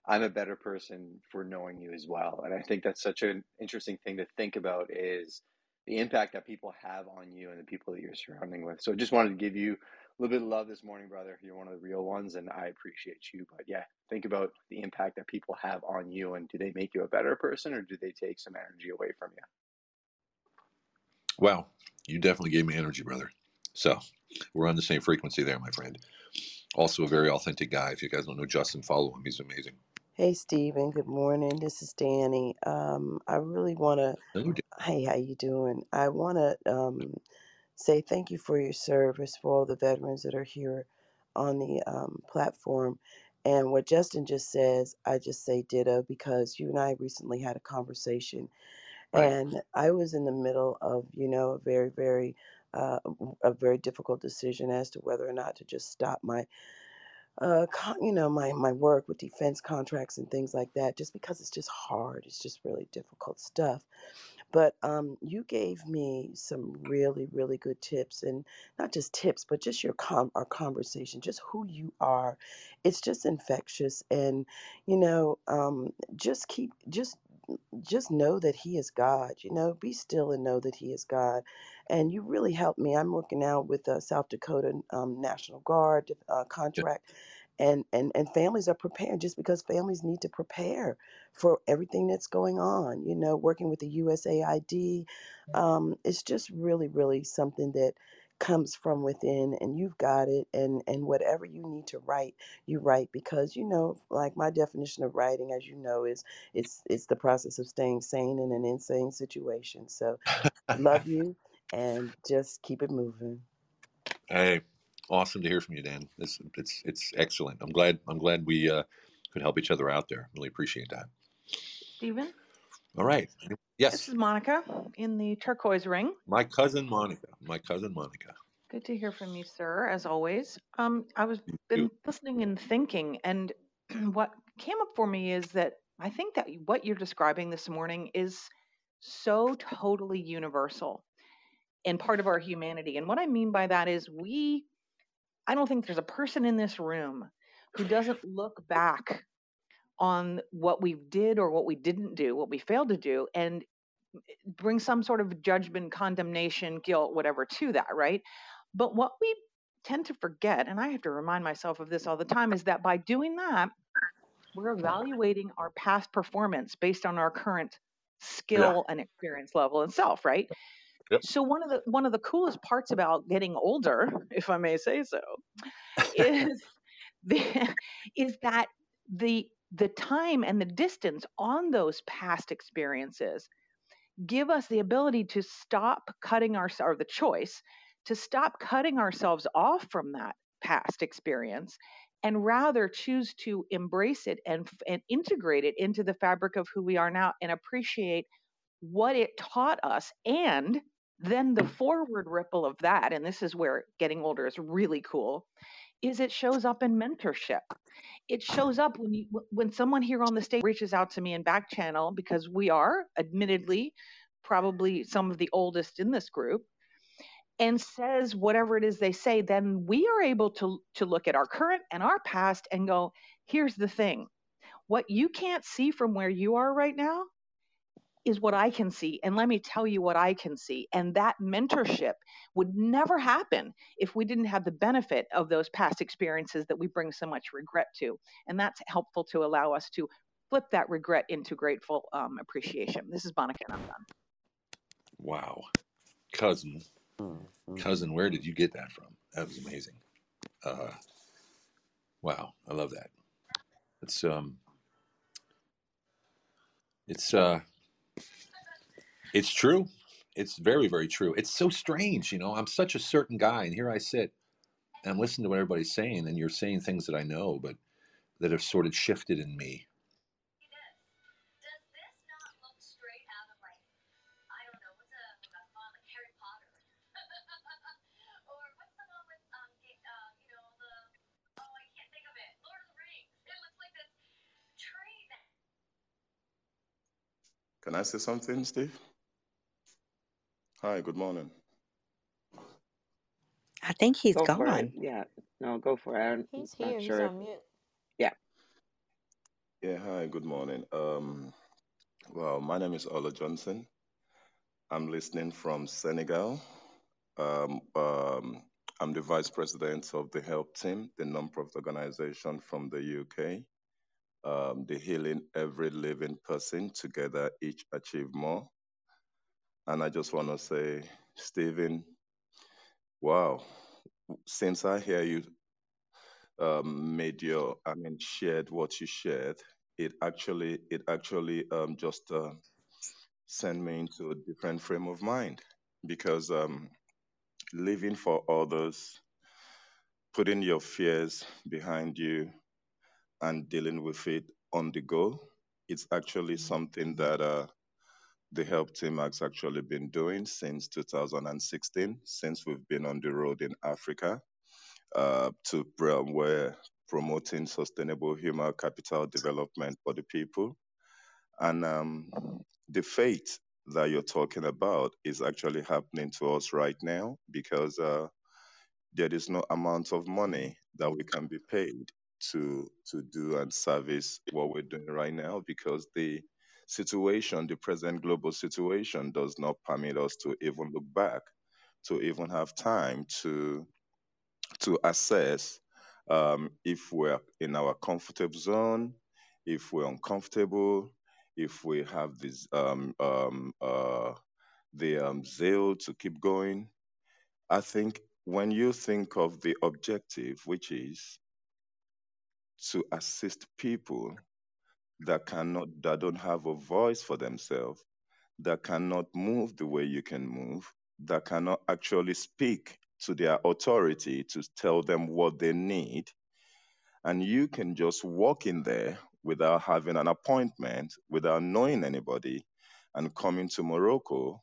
I'm a better person for knowing you as well. And I think that's such an interesting thing to think about is the impact that people have on you and the people that you're surrounding with. So I just wanted to give you a little bit of love this morning, brother. You're one of the real ones, and I appreciate you. But yeah, think about the impact that people have on you, and do they make you a better person, or do they take some energy away from you? Well, you definitely gave me energy, brother. So we're on the same frequency there, my friend. Also, a very authentic guy. If you guys don't know Justin, follow him. He's amazing. Hey Stephen, good morning. This is Danny. Um, I really want to. Hey, how you doing? I want to um, say thank you for your service for all the veterans that are here on the um, platform. And what Justin just says, I just say ditto because you and I recently had a conversation, Right. and I was in the middle of, you know, a very, very, uh, a very difficult decision as to whether or not to just stop my uh, con- you know, my my work with defense contracts and things like that, just because it's just hard. It's just really difficult stuff. But um, you gave me some really, really good tips, and not just tips, but just your com- our conversation, just who you are. It's just infectious, and you know, um, just keep just just know that he is God. You know, be still and know that he is God. And you really helped me. I'm working now with uh, South Dakota um, National Guard uh, contract, and and and families are prepared just because families need to prepare for everything that's going on. You know, working with the USAID, um, it's just really, really something that comes from within and you've got it and and whatever you need to write you write because you know like my definition of writing as you know is it's it's the process of staying sane in an insane situation so love you and just keep it moving Hey, awesome to hear from you, Dan. It's it's it's excellent. I'm glad I'm glad we uh, could help each other out there. Really appreciate that. Stephen, All right. Yes. This is Monica in the turquoise ring. my cousin Monica. My cousin Monica. Good to hear from you, sir, as always. Um, I was been listening and thinking, and what came up for me is that I think that what you're describing this morning is so totally universal and part of our humanity. And what I mean by that is we I don't think there's a person in this room who doesn't look back on what we did or what we didn't do, what we failed to do, and bring some sort of judgment, condemnation, guilt, whatever to that, right? But what we tend to forget, and I have to remind myself of this all the time, is that by doing that, we're evaluating our past performance based on our current Yeah. skill and experience level and self, right? Yep. So one of the one of the coolest parts about getting older, if I may say so, is the, is that the the time and the distance on those past experiences give us the ability to stop cutting our or the choice to stop cutting ourselves off from that past experience and rather choose to embrace it and and integrate it into the fabric of who we are now and appreciate what it taught us and then the mm. forward ripple of that and this is where getting older is really cool is it shows up in mentorship. It shows up when you when someone here on the stage reaches out to me in back channel because we are admittedly probably some of the oldest in this group and says whatever it is they say then we are able to to look at our current and our past and go here's the thing. What you can't see from where you are right now is what I can see. And let me tell you what I can see. And that mentorship would never happen if we didn't have the benefit of those past experiences that we bring so much regret to. And that's helpful to allow us to flip that regret into grateful um, appreciation. This is Monica, and I'm done. Wow. Cousin. Cousin, where did you get that from? That was amazing. Uh, wow, I love that. It's um it's uh it's true. It's very, very true. It's so strange, you know. I'm such a certain guy, and here I sit and I'm listening to what everybody's saying, and you're saying things that I know, but that have sort of shifted in me. Can I say something, Steve? Hi, good morning. I think he's Go for it. gone. Yeah. No, go for it. I'm He's not here. He's sure. on mute. Yeah. Yeah, hi, good morning. Um, well, my name is Ola Johnson. I'm listening from Senegal. Um, um, I'm the vice president of the Help Team, the non-profit organization from the UK. Um, the Healing Every Living Person Together Each Achieve More. And I just want to say, Stephen, wow, since I hear you um, made your, I mean, shared what you shared, it actually, it actually um, just uh, sent me into a different frame of mind. Because um, living for others, putting your fears behind you, and dealing with it on the go, it's actually something that uh, the help team has actually been doing since 2016, since we've been on the road in Africa uh, to um, where promoting sustainable human capital development for the people. And um, the fate that you're talking about is actually happening to us right now because uh, there is no amount of money that we can be paid to to do and service what we're doing right now because the situation, the present global situation, does not permit us to even look back, to even have time to to assess um, if we're in our comfortable zone, if we're uncomfortable, if we have this um, um, uh, the um, zeal to keep going. I think when you think of the objective, which is to assist people that cannot, that don't have a voice for themselves, that cannot move the way you can move, that cannot actually speak to their authority to tell them what they need, and you can just walk in there without having an appointment, without knowing anybody, and come into Morocco,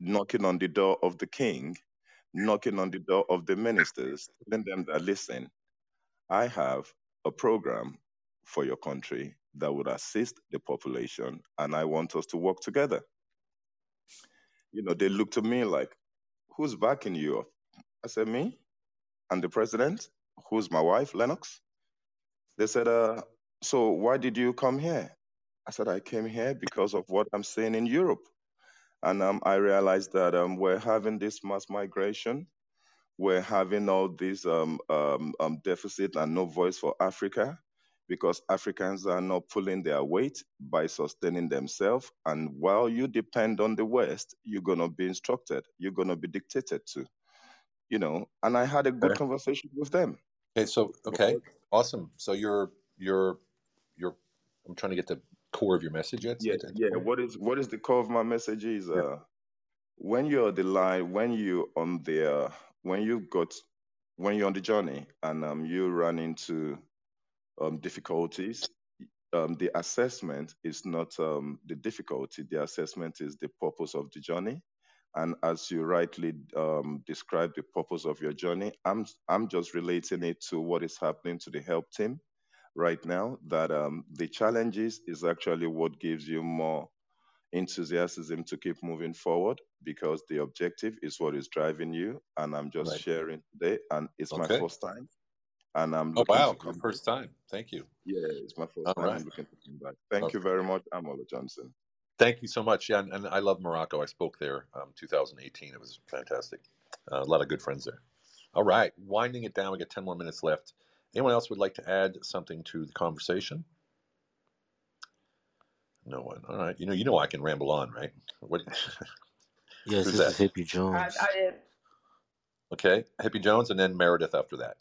knocking on the door of the king, knocking on the door of the ministers, telling them that, listen, I have a program for your country that would assist the population, and I want us to work together. You know, they looked to me like, who's backing you? I said, me and the president, who's my wife, Lennox. They said, uh, so why did you come here? I said, I came here because of what I'm seeing in Europe. And um, I realized that um, we're having this mass migration. We're having all this um, um, um, deficit and no voice for Africa because Africans are not pulling their weight by sustaining themselves. And while you depend on the West, you're going to be instructed, you're going to be dictated to, you know. And I had a good Okay. conversation with them. Okay. So okay, awesome. So you're you're you're. I'm trying to get the core of your message. Yet. Yeah, yeah. What is what is the core of my message is uh when you're the line, when you on the uh, when you've got when you're on the journey and um you run into um difficulties, um the assessment is not um the difficulty, the assessment is the purpose of the journey. And as you rightly um, described the purpose of your journey, I'm I'm just relating it to what is happening to the help team right now. That um, the challenges is actually what gives you more enthusiasm to keep moving forward because the objective is what is driving you. And I'm just Right. sharing today, and it's my first time, and I'm Oh looking wow, to your first time. Thank you. Yeah, it's my first All time. right. I'm looking to come back. Thank Okay. you very much. I'm Johnson. Thank you so much. Yeah, and, and I love Morocco. I spoke there um, 2018. It was fantastic. Uh, a lot of good friends there. All right, winding it down. We got 10 more minutes left. Anyone else would like to add something to the conversation? No one. All right. You know, you know I can ramble on, right? What? Yes, Who's this that? is Hippie Jones. Okay, Hippie Jones, and then Meredith after that.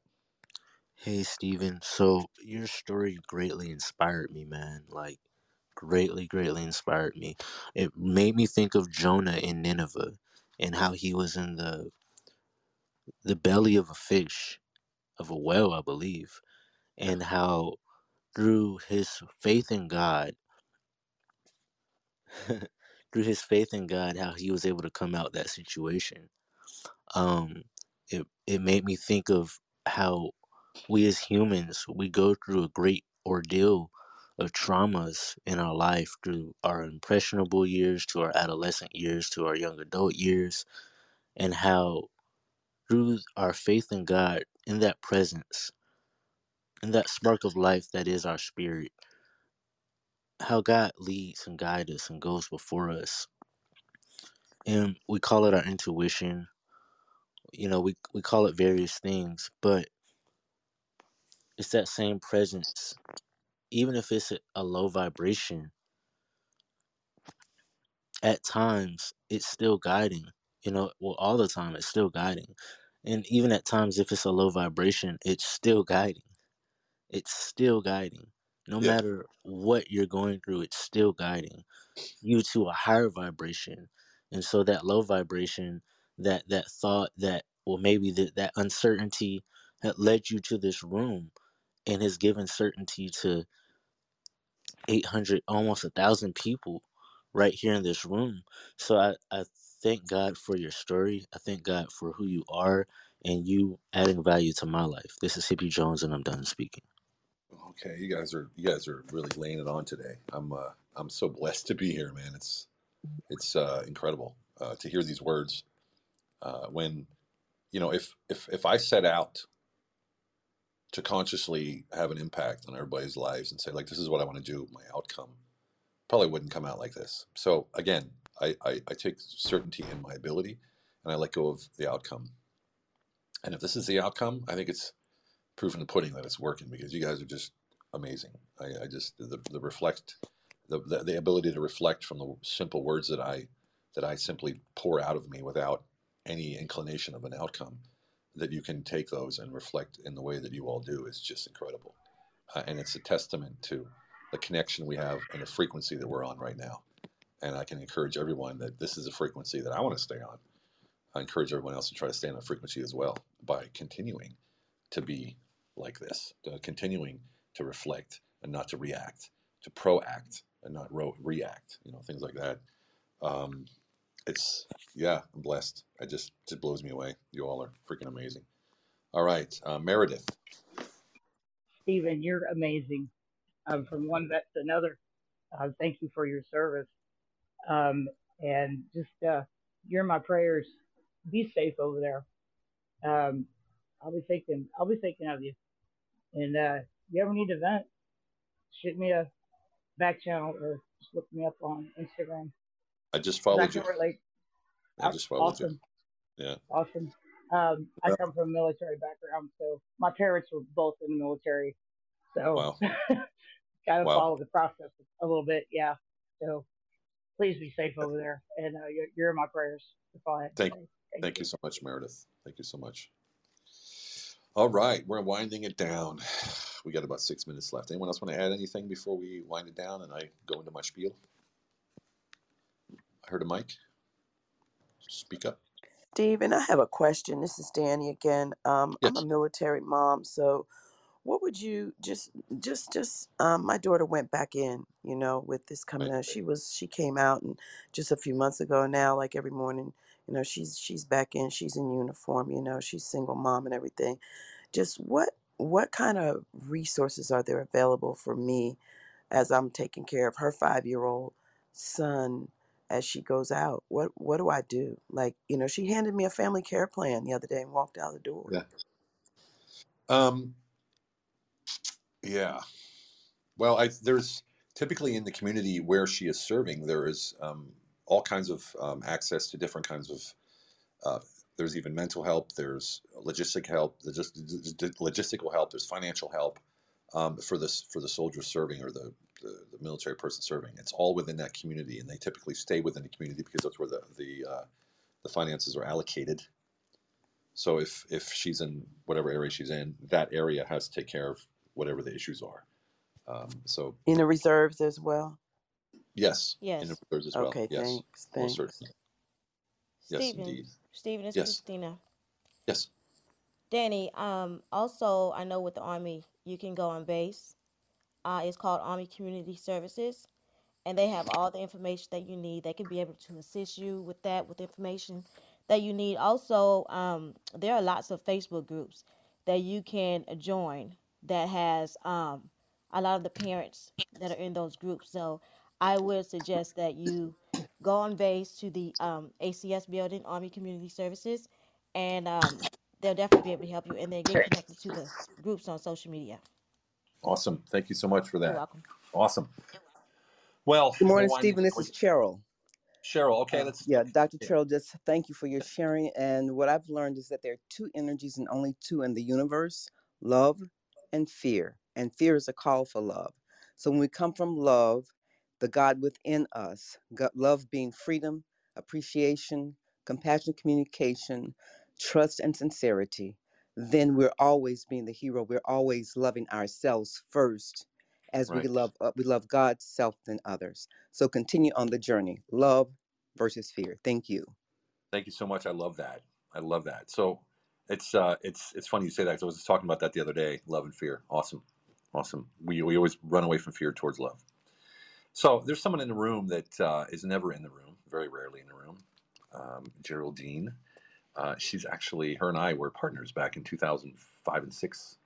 Hey, Steven. So your story greatly inspired me, man. Like, greatly, greatly inspired me. It made me think of Jonah in Nineveh and how he was in the the belly of a fish, of a whale, I believe, and how through his faith in God, through his faith in God, how he was able to come out that situation. Um, it it made me think of how we as humans we go through a great ordeal of traumas in our life through our impressionable years to our adolescent years to our young adult years and how through our faith in God in that presence in that spark of life that is our spirit how God leads and guides us and goes before us. And we call it our intuition. You know we, we call it various things but it's that same presence even if it's a, a low vibration at times it's still guiding you know well all the time it's still guiding. And even at times if it's a low vibration it's still guiding. It's still guiding. No Yeah. matter what you're going through it's still guiding you to a higher vibration. And so that low vibration that that thought that well maybe that that uncertainty that led you to this room and has given certainty to 800 almost a thousand people right here in this room so I, I thank god for your story i thank god for who you are and you adding value to my life this is hippie jones and i'm done speaking Okay, you guys are you guys are really laying it on today. I'm uh, I'm so blessed to be here, man. It's it's uh, incredible uh, to hear these words. Uh, when you know, if if if I set out to consciously have an impact on everybody's lives and say like, this is what I want to do, my outcome probably wouldn't come out like this. So again, I, I, I take certainty in my ability, and I let go of the outcome. And if this is the outcome, I think it's proof in the pudding that it's working because you guys are just amazing. I, I just the, the reflect the, the the ability to reflect from the simple words that I that I simply pour out of me without any inclination of an outcome. That you can take those and reflect in the way that you all do is just incredible, uh, and it's a testament to the connection we have and the frequency that we're on right now. And I can encourage everyone that this is a frequency that I want to stay on. I encourage everyone else to try to stay on that frequency as well by continuing to be like this, to continuing to reflect and not to react, to proact and not ro- react, you know, things like that. Um, it's yeah, I'm blessed. It just just blows me away. You all are freaking amazing. All right, uh, Meredith. Stephen, you're amazing. Um, from one vet to another. Uh, thank you for your service. Um, and just uh, you're my prayers. Be safe over there. Um, I'll be thinking. I'll be thinking of you. And uh, if you ever need to vent, shoot me a back channel or just look me up on Instagram. I just followed you. relate. I just followed you. Yeah. awesome. Um, I come from a military background, so my parents were both in the military, so Wow. kind of Wow. follow the process a little bit. Yeah. So please be safe over there, and uh, you're, you're in my prayers. That's all I have to Thank. Thank thank you. you so much, Meredith. Thank you so much. All right, we're winding it down. We got about six minutes left. Anyone else want to add anything before we wind it down and I go into my spiel? I heard a mic. Speak up. Stephen, I have a question. This is Danny again. Um, I'm a military mom, so what would you just just just um my daughter went back in, you know, with this coming Right. out. She was she came out and just a few months ago now, like every morning, you know, she's she's back in, she's in uniform, you know, she's single mom and everything. Just what what kind of resources are there available for me as I'm taking care of her five year old son as she goes out? What what do I do? Like, you know, she handed me a family care plan the other day and walked out the door. Yeah. Um, yeah. Well, I, there's typically in the community where she is serving, there is um, all kinds of um, access to different kinds of. Uh, there's even mental help. There's logistic help. Just logistical help. There's financial help um, for this for the soldiers serving or the, the the military person serving. It's all within that community, and they typically stay within the community because that's where the the uh, the finances are allocated. So if if she's in whatever area she's in, that area has to take care of whatever the issues are. Um, so In the reserves as well. yes, Yes. in Yes. the reserves as well. Okay, Yes, thanks, most thanks. certainly. Yes, Stephen, indeed. Stephen, it's Yes, Christina. yes. Danny, um, also, I know with the Army, you can go on base. Uh, it's called Army Community Services, and they have all the information that you need. They can be able to assist you with that, with information that you need. Also, um, there are lots of Facebook groups that you can join that has um, a lot of the parents that are in those groups. So I would suggest that you go on base to the um, ACS building, Army Community Services, and um, they'll definitely be able to help you. And then get connected to the groups on social media. Awesome. Thank you so much for that. You're that. welcome. Awesome. Well, Good morning. Stephen. This is Cheryl. Cheryl. Okay, Uh, let's. yeah, Dr. yeah. Cheryl, just thank you for your sharing. And what I've learned is that there are two energies and only two in the universe love and fear. And fear is a call for love. So when we come from love, the God within us, God, love being freedom, appreciation, compassion, communication, trust, and sincerity, then we're always being the hero. We're always loving ourselves first as we love uh, we love God, self, and others. So continue on the journey. Love versus fear. Thank you. Thank you so much. I love that. I love that. So it's uh it's it's funny you say that 'cause I was just talking about that the other day. Love and fear. Awesome. Awesome. We we always run away from fear towards love. So there's someone in the room that uh, is never in the room, very rarely in the room. Um, Geraldine. Uh, she's actually her and I were partners back in 2005 and six.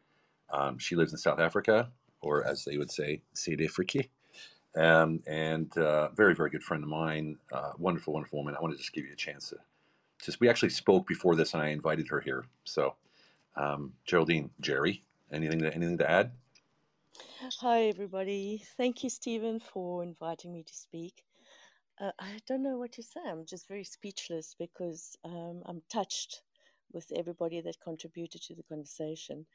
Um, she lives in South Africa, or as they would say, South Africa. Um, and uh, very, very good friend of mine. Uh, wonderful, wonderful woman. I want to just give you a chance to just. We actually spoke before this, and I invited her here. So, um, Geraldine, Jerry, anything to anything to add? Hi, everybody. Thank you, Stephen, for inviting me to speak. Uh, I don't know what to say. I'm just very speechless because um, I'm touched with everybody that contributed to the conversation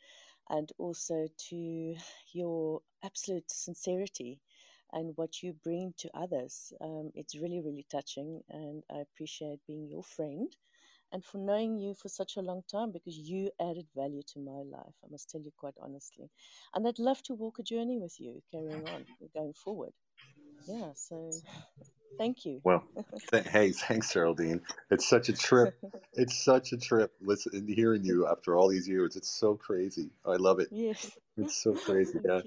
and also to your absolute sincerity and what you bring to others. Um, it's really, really touching, and I appreciate being your friend and for knowing you for such a long time because you added value to my life. I must tell you quite honestly. And I'd love to walk a journey with you carrying on, going forward. Yeah, so thank you. Well, th- hey, thanks, Geraldine. It's such a trip. It's such a trip. Listen, hearing you after all these years, it's so crazy. I love it. yes. It's so crazy. Yeah,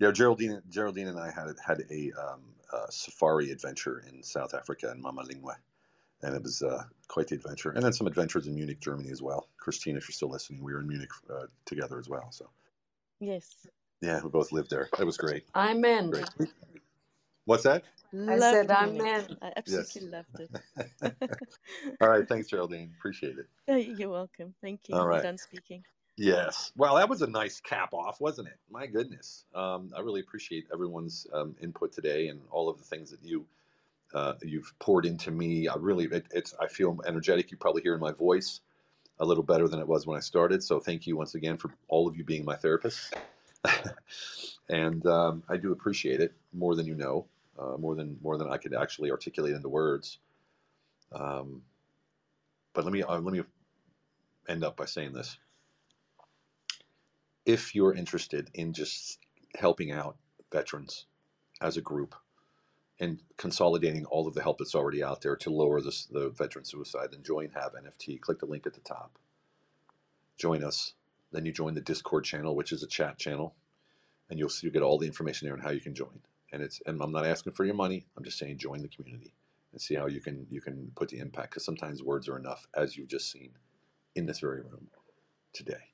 yeah. Geraldine, Geraldine, and I had had a um, uh, safari adventure in South Africa in Mabalingwe, and it was uh, quite the adventure. And then some adventures in Munich, Germany as well. Christine, if you're still listening, we were in Munich uh, together as well. So Yes. yeah, we both lived there. It was great. I'm in. Great. What's that? I said I'm Munich. in. I Yes. absolutely loved it. All right. Thanks, Geraldine. Appreciate it. You're welcome. Thank you. All I'm done speaking. Yes. Well, that was a nice cap off, wasn't it? My goodness. Um, I really appreciate everyone's um, input today and all of the things that you uh, you've poured into me. I really, it, it's. I feel energetic. You probably hear in my voice a little better than it was when I started. So thank you once again for all of you being my therapists. and um, I do appreciate it more than you know, uh, more than more than I could actually articulate into words. Um, but let me uh, let me end up by saying this if you're interested in just helping out veterans as a group and consolidating all of the help that's already out there to lower this, the veteran suicide, then join Have NFT. Click the link at the top. Join us. Then you join the Discord channel, which is a chat channel, and you'll see you get all the information there on how you can join. And it's and I'm not asking for your money. I'm just saying join the community and see how you can you can put the impact. Because sometimes words are enough, as you've just seen in this very room today.